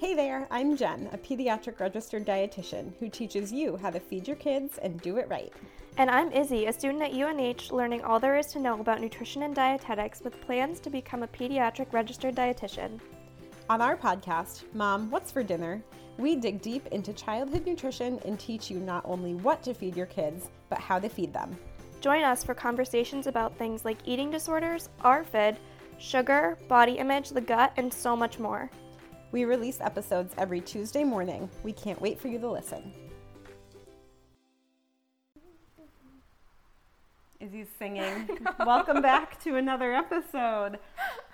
Hey there, I'm Jen, a pediatric registered dietitian who teaches you how to feed your kids and do it right. And I'm Izzy, a student at UNH learning all there is to know about nutrition and dietetics with plans to become a pediatric registered dietitian. On our podcast, Mom, What's for Dinner? We dig deep into childhood nutrition and teach you not only what to feed your kids, but how to feed them. Join us for conversations about things like eating disorders, ARFID, sugar, body image, the gut, and so much more. We release episodes every Tuesday morning. We can't wait for you to listen. Izzy's singing. Welcome back to another episode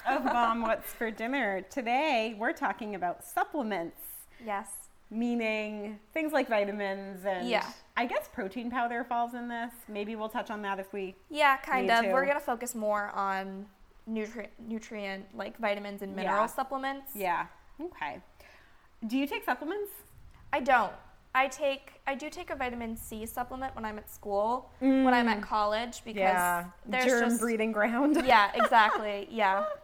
of Mom What's for Dinner. Today we're talking about supplements, Yes. meaning things like vitamins and Yeah. I guess protein powder falls in this. Maybe we'll touch on that if we Yeah, kind of. too. We're gonna focus more on nutri- nutrient like vitamins and mineral Yeah. supplements. Yeah. Okay. Do you take supplements? I don't. I take I do take a vitamin C supplement when I'm at school, when I'm at mm. college because there's Germ just breeding ground. yeah, exactly. Yeah,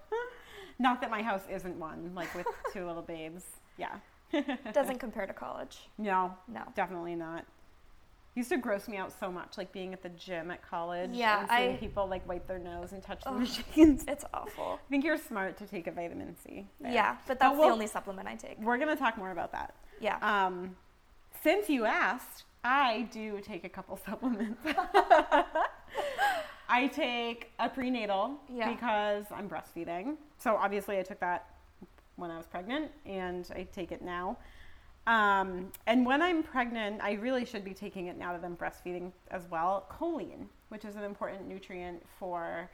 Not that my house isn't one, like with two little babes. Yeah. doesn't compare to college. No, No. definitely not. Used to gross me out so much, like being at the gym at college. Yeah, and seeing I- people like wipe their nose and touch the Ugh. machines. It's awful. I think you're smart to take a vitamin C. there. Yeah, but that's we'll- the only supplement I take. We're gonna talk more about that. Yeah. Um, since you asked, I do take a couple supplements. I take a prenatal Yeah. because I'm breastfeeding. So obviously, I took that when I was pregnant, and I take it now. Um, and when I'm pregnant, I really should be taking it now that I'm breastfeeding as well. Choline, which is an important nutrient for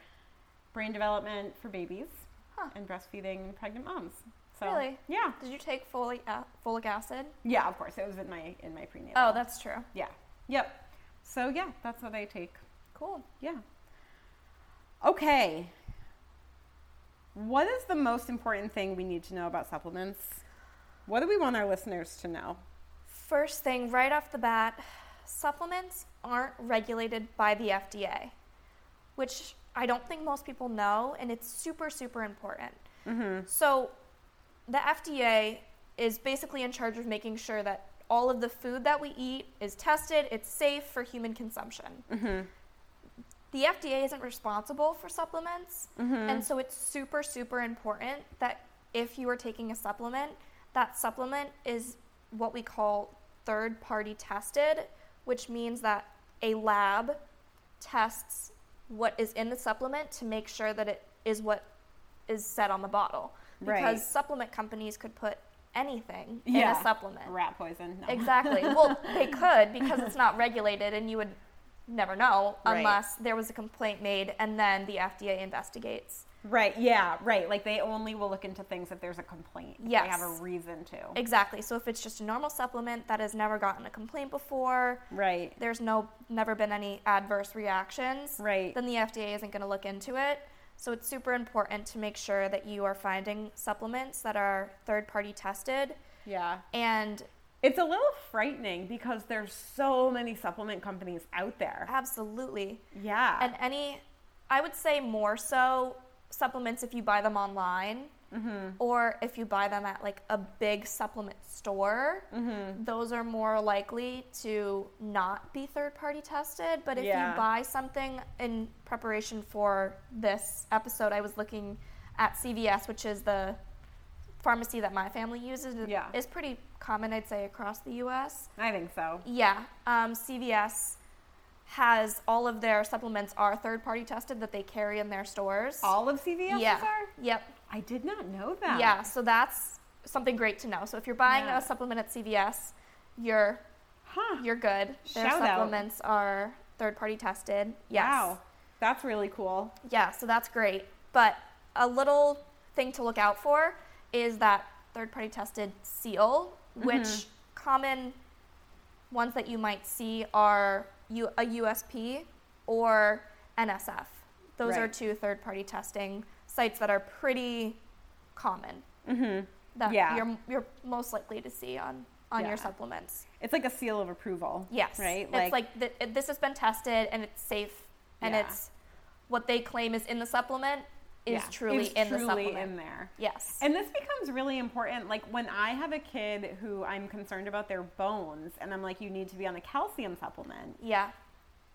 brain development for babies Huh. and breastfeeding pregnant moms. So, Really? Yeah. Did you take folic folic acid? Yeah, of course. It was in my in my prenatal. Oh, that's true. yeah. Yep. So yeah, that's what I take. Cool. Yeah. Okay. What is the most important thing we need to know about supplements? What do we want our listeners to know? First thing, right off the bat, supplements aren't regulated by the FDA, which I don't think most people know, and it's super, super important. Mm-hmm. So, the FDA is basically in charge of making sure that all of the food that we eat is tested, it's safe for human consumption. Mm-hmm. The FDA isn't responsible for supplements, mm-hmm. and so it's super, super important that if you are taking a supplement, that supplement is what we call third party tested, which means that a lab tests what is in the supplement to make sure that it is what is said on the bottle. Because Right. supplement companies could put anything in a supplement. Rat poison. No. Exactly. well, they could because it's not regulated and you would never know Right. unless there was a complaint made and then the FDA investigates. Right. Yeah. Right. Like they only will look into things if there's a complaint. if They have a reason to. Exactly. So if it's just a normal supplement that has never gotten a complaint before, Right. there's no never been any adverse reactions, Right. then the FDA isn't going to look into it. So it's super important to make sure that you are finding supplements that are third party tested Yeah. and It's a little frightening because there's so many supplement companies out there. absolutely Yeah. and any i would say more so supplements if you buy them online Mm-hmm. or if you buy them at like a big supplement store Mm-hmm. those are more likely to not be third party tested but if Yeah. you buy something in preparation for this episode i was looking at cvs which is the pharmacy that my family uses Yeah. it's pretty common i'd say across the us I think so. yeah, um, CVS has all of their supplements are third party tested that they carry in their stores. All of CVS yeah. are? Yep. I did not know that. Yeah. So that's something great to know. So if you're buying Yeah. a supplement at CVS, you're Huh. you're good. Their Shout out. supplements are third party tested. Yes. Wow. That's really cool. Yeah. So that's great. But a little thing to look out for is that third party tested seal, which Mm-hmm. common ones that you might see are U- a USP or NSF. Those are two third party testing sites that are pretty common. Mm-hmm. That Yeah. you're, you're most likely to see on, on Yeah. your supplements. It's like a seal of approval. Yes. Right? It's like th- it- this has been tested and it's safe and Yeah. it's what they claim is in the supplement is Yeah, truly is in the supplement. in there. Yes. And this becomes really important. Like when I have a kid who I'm concerned about their bones, and I'm like, you need to be on a calcium supplement. yeah.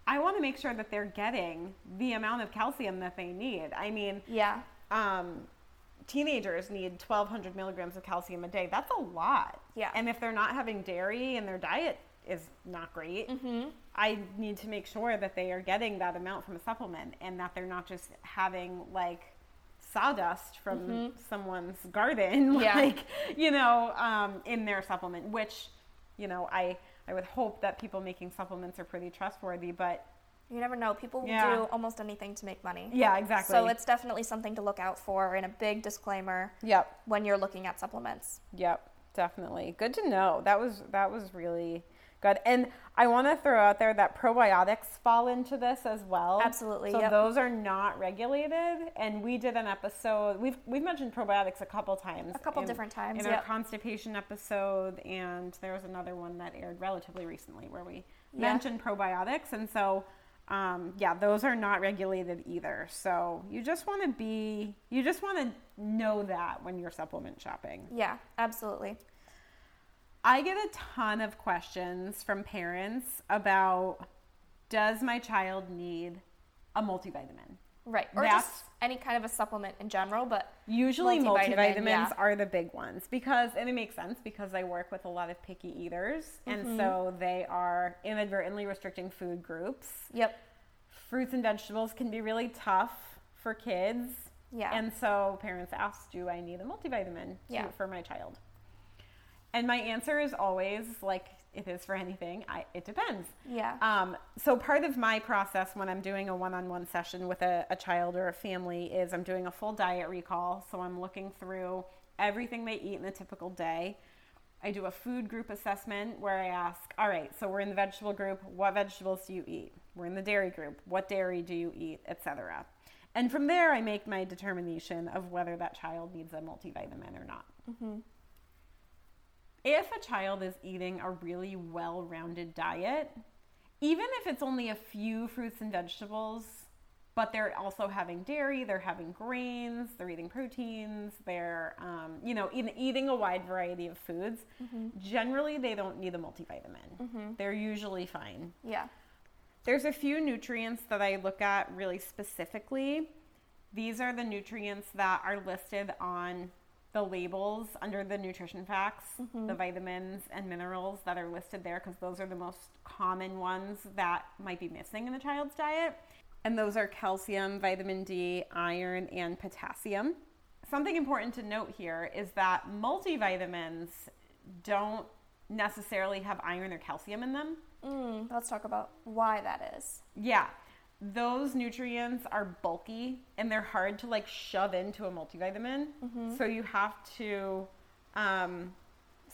I want to make sure that they're getting the amount of calcium that they need. I mean, Yeah. um, teenagers need 1,200 milligrams of calcium a day. That's a lot. Yeah. And if they're not having dairy and their diet is not great, Mm-hmm. I need to make sure that they are getting that amount from a supplement and that they're not just having like sawdust from someone's garden, Mm-hmm. Yeah. like, you know, um, in their supplement, which, you know, I, I would hope that people making supplements are pretty trustworthy, but You never know. People will Yeah. do almost anything to make money. yeah, exactly. So it's definitely something to look out for and a big disclaimer yep. when you're looking at supplements. Yep, definitely. Good to know. That was that was really good. And I want to throw out there that probiotics fall into this as well. Absolutely, So yep. those are not regulated, and we did an episode. We've we've mentioned probiotics a couple times. A couple in- different times, in our constipation episode, and there was another one that aired relatively recently where we Yeah. mentioned probiotics, and so. Um, yeah, those are not regulated either. So you just want to be, you just want to know that when you're supplement shopping. Yeah, absolutely. I get a ton of questions from parents about does my child need a multivitamin? Right. Or That's- just any kind of a supplement in general, but Usually Multivitamin, multivitamins yeah. are the big ones because and it makes sense because I work with a lot of picky eaters Mm-hmm. and so they are inadvertently restricting food groups. yep. Fruits and vegetables can be really tough for kids. Yeah. And so parents ask, do I need a multivitamin Yeah. for my child? And my answer is always like it is for anything, I, it depends. Yeah. Um, so part of my process when I'm doing a one-on-one session with a, a child or a family is I'm doing a full diet recall. So I'm looking through everything they eat in a typical day. I do a food group assessment where I ask, all right, so we're in the vegetable group, what vegetables do you eat? We're in the dairy group, what dairy do you eat, etc. And from there, I make my determination of whether that child needs a multivitamin or not. If a child is eating a really well rounded diet, even if it's only a few fruits and vegetables, but they're also having dairy, they're having grains, they're eating proteins, they're, um, you know, eat, eating a wide variety of foods, generally they don't need a multivitamin. They're usually fine. yeah. There's a few nutrients that I look at really specifically. These are the nutrients that are listed on the labels under the nutrition facts, the vitamins and minerals that are listed there, because those are the most common ones that might be missing in the child's diet. And those are calcium, vitamin D, iron, and potassium. Something important to note here is that multivitamins don't necessarily have iron or calcium in them. Mm, let's talk about why that is. Yeah. Those nutrients are bulky and they're hard to like shove into a multivitamin. So you have to um,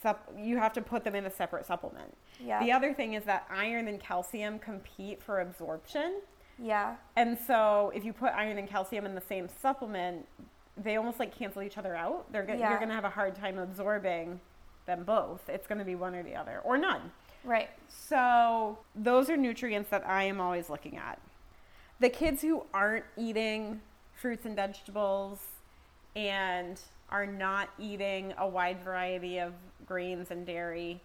sup- you have to put them in a separate supplement. Yeah. The other thing is that iron and calcium compete for absorption. Yeah. And so if you put iron and calcium in the same supplement, they almost like cancel each other out. They're go- Yeah. you're going to have a hard time absorbing them both. It's going to be one or the other or none. Right. So, those are nutrients that I am always looking at. The kids who aren't eating fruits and vegetables and are not eating a wide variety of grains and dairy,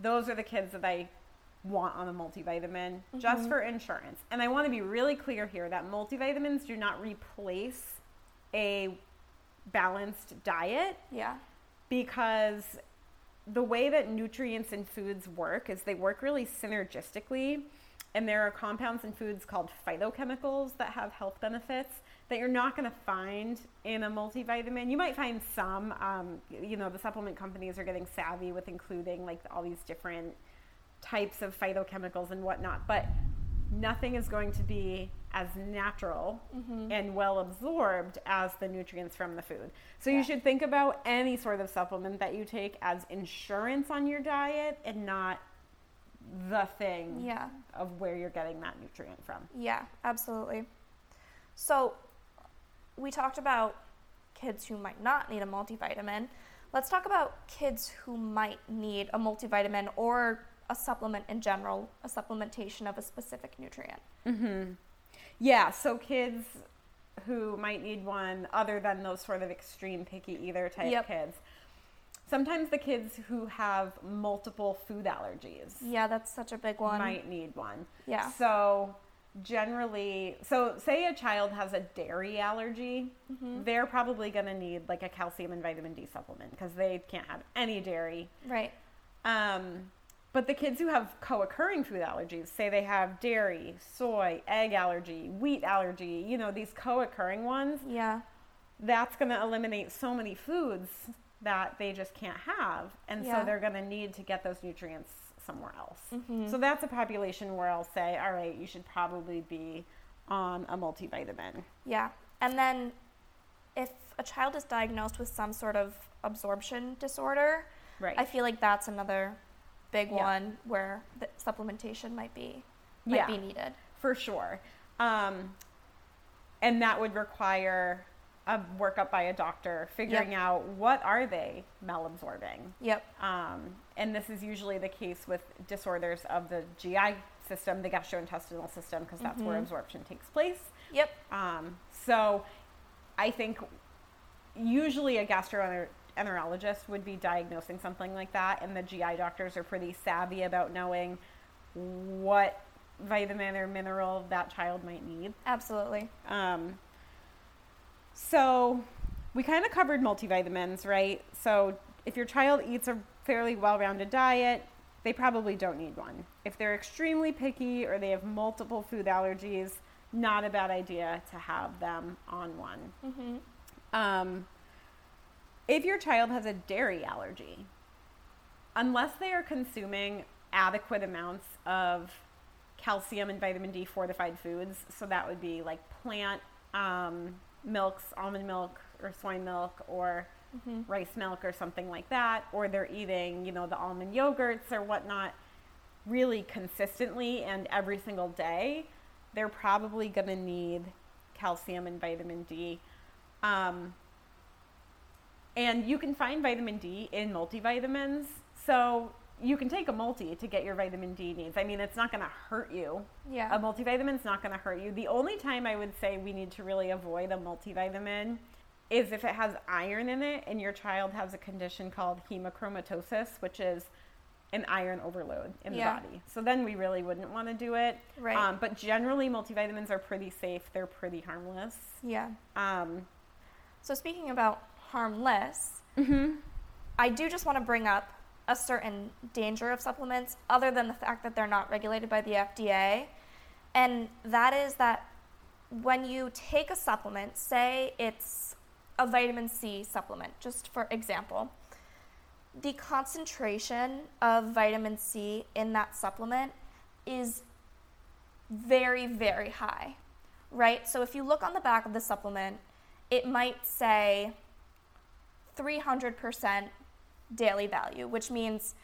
those are the kids that I want on a multivitamin mm-hmm. just for insurance. And I want to be really clear here that multivitamins do not replace a balanced diet Yeah. because the way that nutrients and foods work is they work really synergistically and there are compounds in foods called phytochemicals that have health benefits that you're not going to find in a multivitamin you might find some um, you know the supplement companies are getting savvy with including like all these different types of phytochemicals and whatnot but nothing is going to be as natural and well absorbed as the nutrients from the food. So Yeah. you should think about any sort of supplement that you take as insurance on your diet and not the thing Yeah. of where you're getting that nutrient from. Yeah, absolutely. So, we talked about kids who might not need a multivitamin. Let's talk about kids who might need a multivitamin or a supplement in general, a supplementation of a specific nutrient. Mm-hmm. Yeah, so kids who might need one other than those sort of extreme picky eater type Yep. kids. Sometimes the kids who have multiple food allergies Yeah, that's such a big one. might need one. Yeah. So generally, so say a child has a dairy allergy, Mm-hmm. they're probably going to need like a calcium and vitamin D supplement because they can't have any dairy. Right. Um, but the kids who have co-occurring food allergies, say they have dairy, soy, egg allergy, wheat allergy, you know, these co-occurring ones, Yeah. that's going to eliminate so many foods that they just can't have. And Yeah. so they're going to need to get those nutrients somewhere else. Mm-hmm. So that's a population where I'll say, all right, you should probably be on a multivitamin. Yeah. And then if a child is diagnosed with some sort of absorption disorder, Right. I feel like that's another big Yeah. one where the supplementation might be might Yeah. be needed. for sure. Um, and that would require a workup by a doctor, figuring out what are they malabsorbing. Yep. Um, and this is usually the case with disorders of the GI system, the gastrointestinal system, because that's where Mhm. absorption takes place. Yep. Um, so I think usually a gastroenterologist would be diagnosing something like that, and the GI doctors are pretty savvy about knowing what vitamin or mineral that child might need. Absolutely. Um, so we kind of covered multivitamins, right? So if your child eats a fairly well-rounded diet, they probably don't need one. If they're extremely picky or they have multiple food allergies, not a bad idea to have them on one. Mm-hmm. Um, if your child has a dairy allergy, unless they are consuming adequate amounts of calcium and vitamin D fortified foods, so that would be like plant um, milks, almond milk or soy milk or Mm-hmm. rice milk or something like that, or they're eating, you know, the almond yogurts or whatnot really consistently and every single day, they're probably going to need calcium and vitamin D. Um, and you can find vitamin D in multivitamins. So you can take a multi to get your vitamin D needs. I mean, it's not going to hurt you. Yeah. A multivitamin's not going to hurt you. The only time I would say we need to really avoid a multivitamin is if it has iron in it and your child has a condition called hemochromatosis, which is an iron overload in Yeah. the body. So then we really wouldn't want to do it. Right. Um, but generally, multivitamins are pretty safe. They're pretty harmless. yeah. Um, So speaking about harmless, mhm. I do just want to bring up a certain danger of supplements other than the fact that they're not regulated by the FDA. And that is that when you take a supplement, say it's a vitamin C supplement, just for example, the concentration of vitamin C in that supplement is very, very high, right? So if you look on the back of the supplement, it might say 300% daily value, which means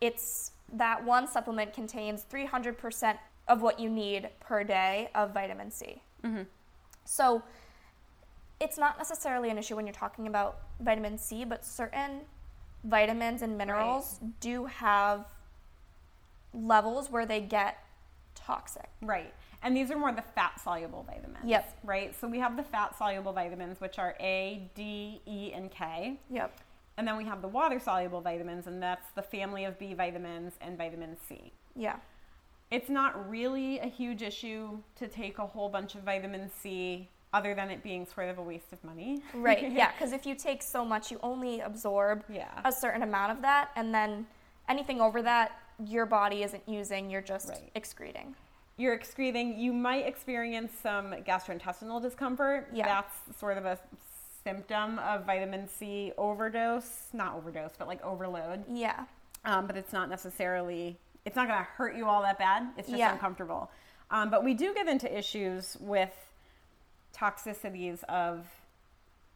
it's that one supplement contains 300% of what you need per day of vitamin C. Mhm. So it's not necessarily an issue when you're talking about vitamin C, but certain vitamins and minerals do have levels where they get toxic. Right. And these are more the fat soluble vitamins. Yep. Right. So we have the fat soluble vitamins, which are A, D, E, and K. Yep. And then we have the water soluble vitamins, and that's the family of B vitamins and vitamin C. Yeah. It's not really a huge issue to take a whole bunch of vitamin C, other than it being sort of a waste of money. Right. yeah. Because if you take so much, you only absorb Yeah. a certain amount of that, and then anything over that, your body isn't using. You're just Right. excreting. You're excreting, you might experience some gastrointestinal discomfort. Yeah. That's sort of a symptom of vitamin C overdose. Not overdose, but like overload. Yeah. um, but it's not necessarily it's not going to hurt you all that bad it's just Yeah. uncomfortable um, but we do get into issues with toxicities of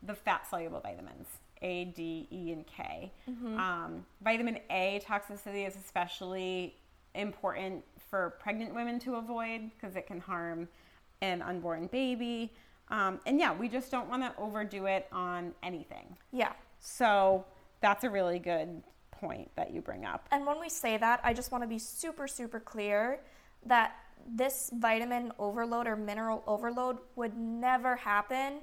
the fat soluble vitamins a d e and k um, vitamin a toxicity is especially important for pregnant women to avoid because it can harm an unborn baby um, and yeah we just don't want to overdo it on anything Yeah. so that's a really good point that you bring up. And when we say that, I just want to be super, super clear that this vitamin overload or mineral overload would never happen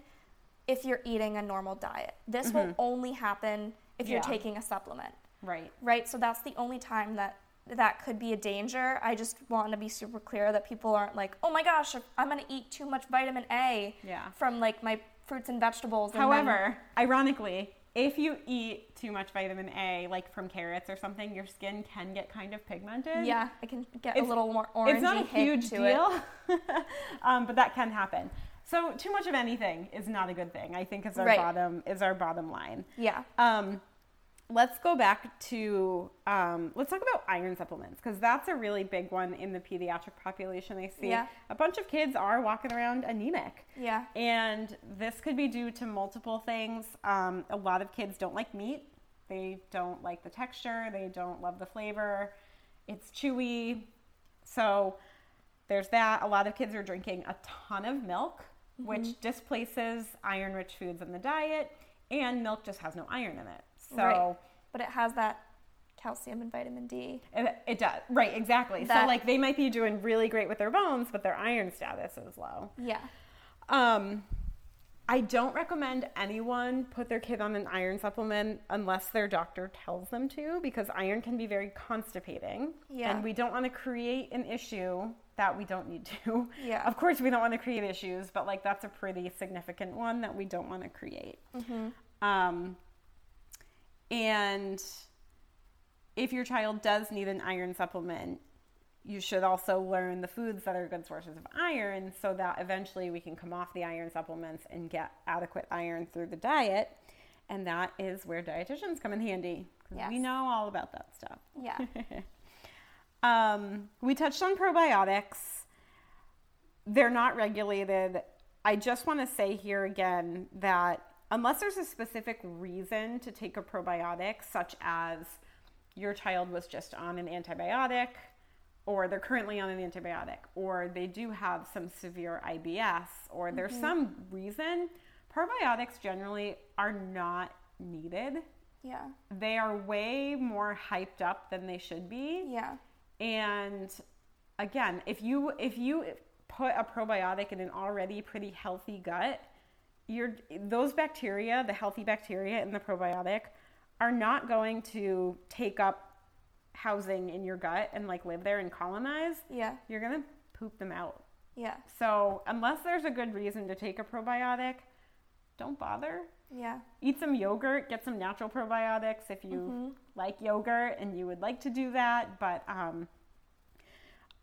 if you're eating a normal diet. This will only happen if you're Mm-hmm. Taking a supplement, Right. right? So that's the only time that that could be a danger. I just want to be super clear that people aren't like, "Oh my gosh, I'm going to eat too much vitamin A Yeah. from like my fruits and vegetables." and then- However, ironically, if you eat too much vitamin A, like from carrots or something, your skin can get kind of pigmented. yeah, it can get It's- a little more orangey It's not a huge deal, um, but that can happen. So too much of anything is not a good thing. I think is our Right. bottom is our bottom line. Yeah. Um, let's go back to um, let's talk about iron supplements because that's a really big one in the pediatric population. I see Yeah. a bunch of kids are walking around anemic. Yeah. And this could be due to multiple things. Um, a lot of kids don't like meat. They don't like the texture. They don't love the flavor. It's chewy. So there's that. A lot of kids are drinking a ton of milk, which displaces iron rich foods in the diet. And milk just has no iron in it. So Right. But it has that calcium and vitamin D. it, it does. Right, exactly. so, like, they might be doing really great with their bones, but their iron status is low. Yeah. Um, I don't recommend anyone put their kid on an iron supplement unless their doctor tells them to, because iron can be very constipating. Yeah. And we don't want to create an issue that we don't need to. Yeah. Of course, we don't want to create issues, but like that's a pretty significant one that we don't want to create. Hmm. Um, and if your child does need an iron supplement, you should also learn the foods that are good sources of iron so that eventually we can come off the iron supplements and get adequate iron through the diet. And that is where dietitians come in handy because we know all about that stuff. Yeah. Um, we touched on probiotics. They're not regulated. I just want to say here again that unless there's a specific reason to take a probiotic, such as your child was just on an antibiotic, or they're currently on an antibiotic, or they do have some severe IBS, or there's mm-hmm. some reason, probiotics generally are not needed. yeah. They are way more hyped up than they should be. Yeah. And again, if you if you put a probiotic in an already pretty healthy gut, you're those bacteria, the healthy bacteria in the probiotic, are not going to take up housing in your gut and like live there and colonize. Yeah. You're gonna poop them out. Yeah. So unless there's a good reason to take a probiotic, don't bother. Yeah. Eat some yogurt, get some natural probiotics if you like yogurt and you would like to do that. But um,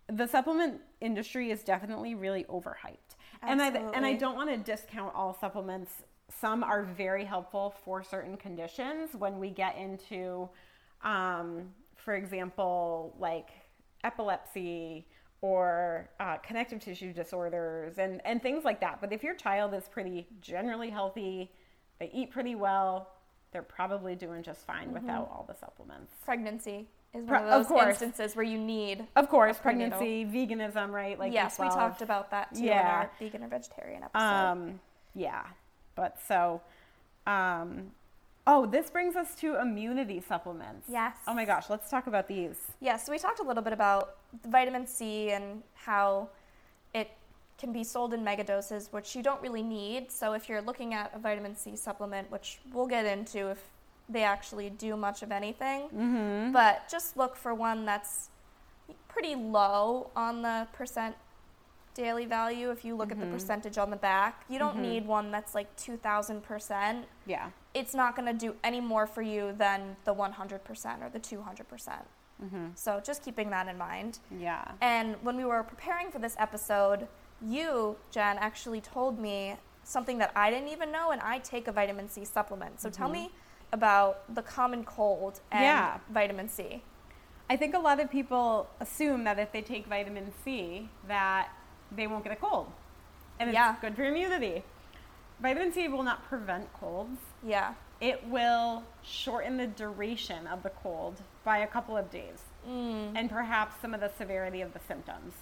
the supplement industry is definitely really overhyped. And I, and I don't want to discount all supplements. Some are very helpful for certain conditions. When we get into, um, for example, like epilepsy or uh, connective tissue disorders and, and things like that. But if your child is pretty generally healthy, they eat pretty well, they're probably doing just fine without all the supplements. Pregnancy is one of of those course. instances where you need. Of course, pregnancy, veganism, right? Like yes, we B12. talked about that too Yeah. in our vegan or vegetarian episode. Um, yeah, but so, um, oh, this brings us to immunity supplements. Yes. Oh my gosh, let's talk about these. Yeah, so we talked a little bit about vitamin C and how it can be sold in mega doses, which you don't really need. So if you're looking at a vitamin C supplement, which we'll get into if they actually do much of anything, Mm-hmm. but just look for one that's pretty low on the percent daily value. If you look at the mm-hmm. percentage on the back, you don't mm-hmm. need one that's like 2,000%. Yeah. It's not going to do any more for you than the 100% or the 200%. percent mm-hmm. So just keeping that in mind. Yeah. And when we were preparing for this episode, you, Jen, actually told me something that I didn't even know, and I take a vitamin C supplement. So tell me about the common cold and Yeah. vitamin C. I think a lot of people assume that if they take vitamin C, that they won't get a cold, and it's Yeah. good for immunity. Vitamin C will not prevent colds. Yeah. It will shorten the duration of the cold by a couple of days, Mm. and perhaps some of the severity of the symptoms.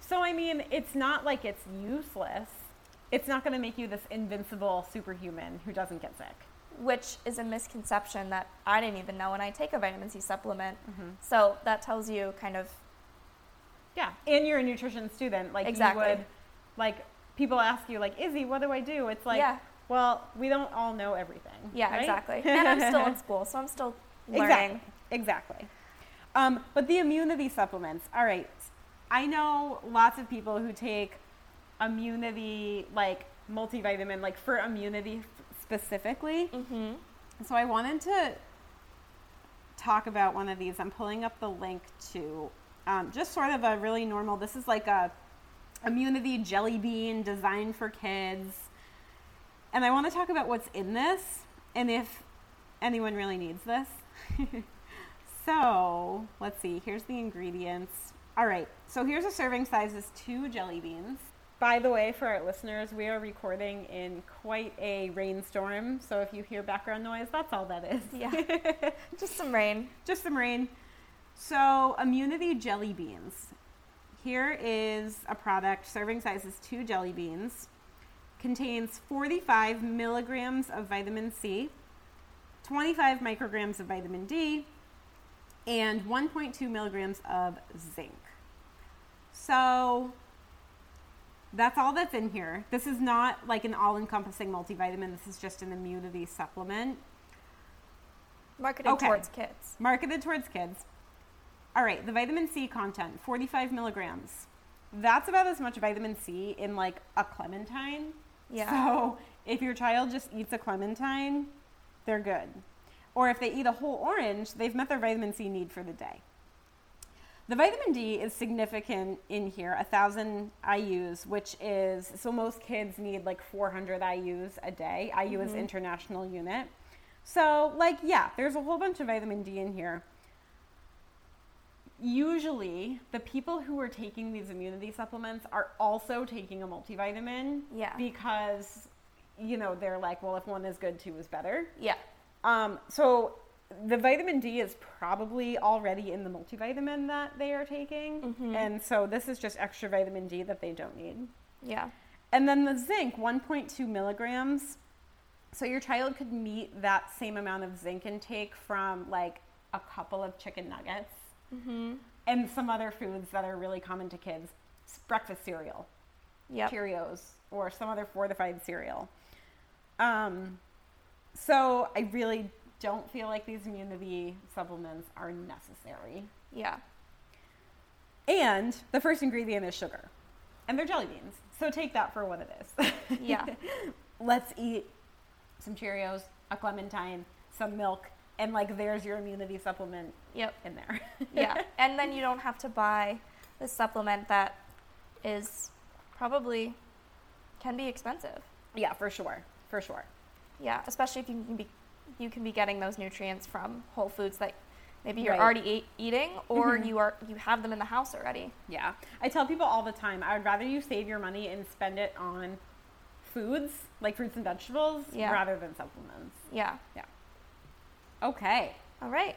So I mean, it's not like it's useless. It's not going to make you this invincible superhuman who doesn't get sick. Which is a misconception that I didn't even know, when I take a vitamin C supplement. Mm-hmm. So that tells you kind of Yeah, and you're a nutrition student. Like Exactly. you would, like people ask you, like Izzy, what do I do? It's like, Yeah. well, we don't all know everything. Yeah, right? exactly. and I'm still in school, so I'm still learning. Exactly. Exactly. Um, but the immunity supplements. All right. I know lots of people who take immunity, like multivitamin, like for immunity specifically. Mm-hmm. So I wanted to talk about one of these. I'm pulling up the link to um, just sort of a really normal. This is like a immunity jelly bean designed for kids, and I want to talk about what's in this and if anyone really needs this. so let's see. Here's the ingredients. All right. So here's a serving size is two jelly beans. By the way, for our listeners, we are recording in quite a rainstorm. So if you hear background noise, that's all that is. Yeah. Just some rain. Just some rain. So, immunity jelly beans. Here is a product, serving size is two jelly beans. Contains 45 milligrams of vitamin C, 25 micrograms of vitamin D, and 1.2 milligrams of zinc. So, that's all that's in here. This is not like an all encompassing multivitamin, this is just an immunity supplement. Marketed Okay. towards kids. marketed towards kids. All right, the vitamin C content, 45 milligrams. That's about as much vitamin C in like a clementine. Yeah. So if your child just eats a clementine, they're good. Or if they eat a whole orange, they've met their vitamin C need for the day. The vitamin D is significant in here, 1,000 IUs, which is so most kids need like 400 IUs a day. IU is international unit. So, like, yeah, there's a whole bunch of vitamin D in here. Usually, the people who are taking these immunity supplements are also taking a multivitamin Yeah. because, you know, they're like, well, if one is good, two is better. Yeah. Um, so the vitamin D is probably already in the multivitamin that they are taking. Mhm. And so this is just extra vitamin D that they don't need. Yeah. And then the zinc, 1.2 milligrams. So your child could meet that same amount of zinc intake from like a couple of chicken nuggets Mm-hmm. and some other foods that are really common to kids. Breakfast cereal, Yep. Cheerios, or some other fortified cereal. Um, so I really don't feel like these immunity supplements are necessary. Yeah. And the first ingredient is sugar, and they're jelly beans. So take that for what it is. Yeah. Let's eat some Cheerios, a clementine, some milk, and like there's your immunity supplement Yep. in there. Yeah. and then you don't have to buy the supplement that is probably can be expensive. yeah, for sure, for sure. Yeah, especially if you can be you can be getting those nutrients from whole foods that maybe you're Right. already eat, eating or Mhm. you are you have them in the house already. Yeah. I tell people all the time, I would rather you save your money and spend it on foods, like fruits and vegetables, Yeah. rather than supplements. Yeah. Yeah. Okay. All right.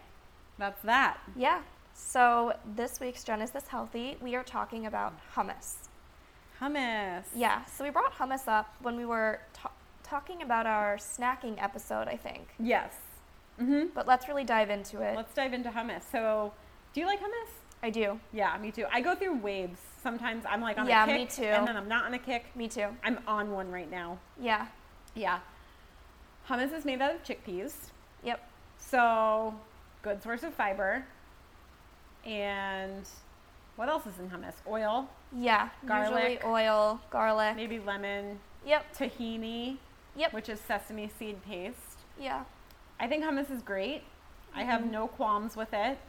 That's that. Yeah. So this week's Jen is this healthy? We are talking about hummus. Hummus. Yeah. So we brought hummus up when we were ta- talking about our snacking episode, I think. Yes. Mm-hmm. But let's really dive into it. Let's dive into hummus. So, do you like hummus? I do. Yeah, me too. I go through waves. Sometimes I'm like on Yeah, a kick, Yeah, me too. and then I'm not on a kick. Me too. I'm on one right now. Yeah. Yeah. Hummus is made out of chickpeas, Yep. so good source of fiber. And what else is in hummus? Oil, Yeah. Garlic. Usually oil, garlic. maybe lemon, Yep. tahini, Yep. which is sesame seed paste. Yeah. I think hummus is great. I have Mhm. no qualms with it.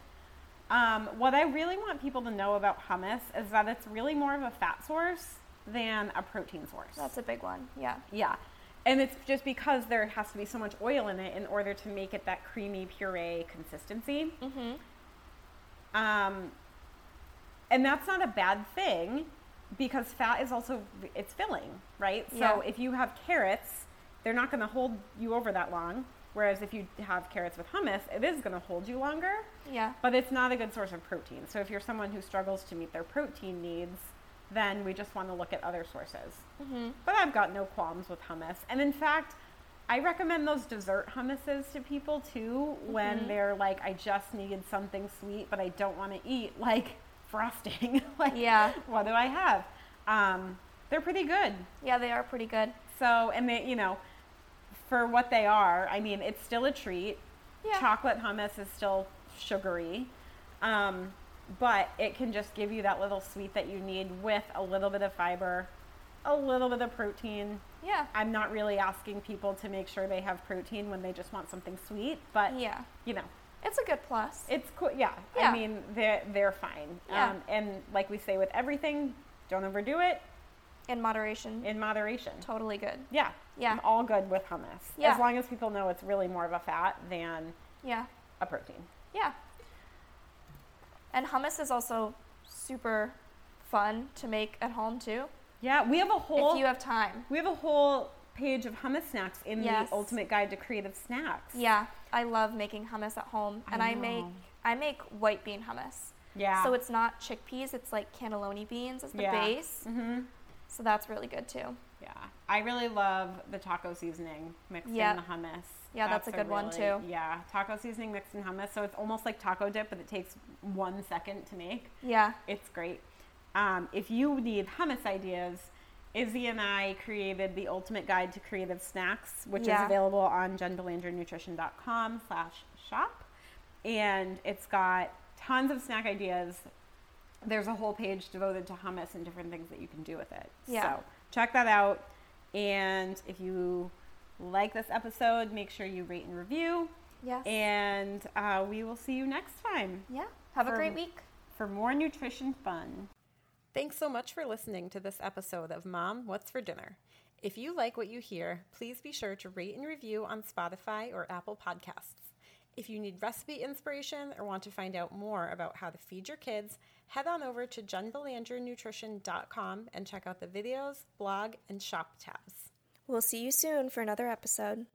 Um, what I really want people to know about hummus is that it's really more of a fat source than a protein source. That's a big one. Yeah. yeah. And it's just because there has to be so much oil in it in order to make it that creamy puree consistency. Mm-hmm. Um, and that's not a bad thing because fat is also it's filling, right? Yeah. So if you have carrots, they're not going to hold you over that long. Whereas if you have carrots with hummus, it is going to hold you longer, Yeah. but it's not a good source of protein. So if you're someone who struggles to meet their protein needs, then we just want to look at other sources. Mm-hmm. But I've got no qualms with hummus. And in fact, I recommend those dessert hummuses to people too when Mhm. they're like, I just need something sweet, but I don't want to eat like frosting. like, Yeah. what do I have? Um, they're pretty good. Yeah, they are pretty good. So, and they, you know, for what they are, I mean, it's still a treat. Yeah. Chocolate hummus is still sugary, um, but it can just give you that little sweet that you need with a little bit of fiber, a little bit of protein. Yeah. I'm not really asking people to make sure they have protein when they just want something sweet, but Yeah. you know, It's a good plus. it's cool. Yeah, Yeah. I mean, they're they're fine. Yeah. Um, and like we say with everything, don't overdo it In moderation. in moderation. totally good. Yeah. Yeah. I'm all good with hummus. Yeah. As long as people know it's really more of a fat than Yeah. a protein. Yeah. And hummus is also super fun to make at home too. Yeah, we have a whole if you have time. we have a whole page of hummus snacks in Yes. the Ultimate Guide to Creative Snacks. Yeah, I love making hummus at home, I and I, make. I make white bean hummus. Yeah. So it's not chickpeas; it's like cannelloni beans as the Yeah. base. hmm So that's really good too. Yeah. I really love the taco seasoning mixed Yeah. in the hummus. Yeah, that's a good one, really- too. Yeah, taco seasoning mixed in hummus. So it's almost like taco dip, but it takes one second to make. Yeah, It's great. Um, if you need hummus ideas, Izzy and I created the ultimate guide to creative snacks, which is available on jenbelangernutrition.com slash shop. And it's got tons of snack ideas. There's a whole page devoted to hummus and different things that you can do with it. Yeah. So check that out. And if you like this episode, make sure you rate and review. yes, And uh, we will see you next time yeah. Have a great week. for more nutrition fun. Thanks so much for listening to this episode of Mom, What's for Dinner? If you like what you hear, please be sure to rate and review on Spotify or Apple Podcasts. If you need recipe inspiration or want to find out more about how to feed your kids, head on over to jenbelangernutrition.com and check out the videos, blog, and shop tabs. We'll see you soon for another episode.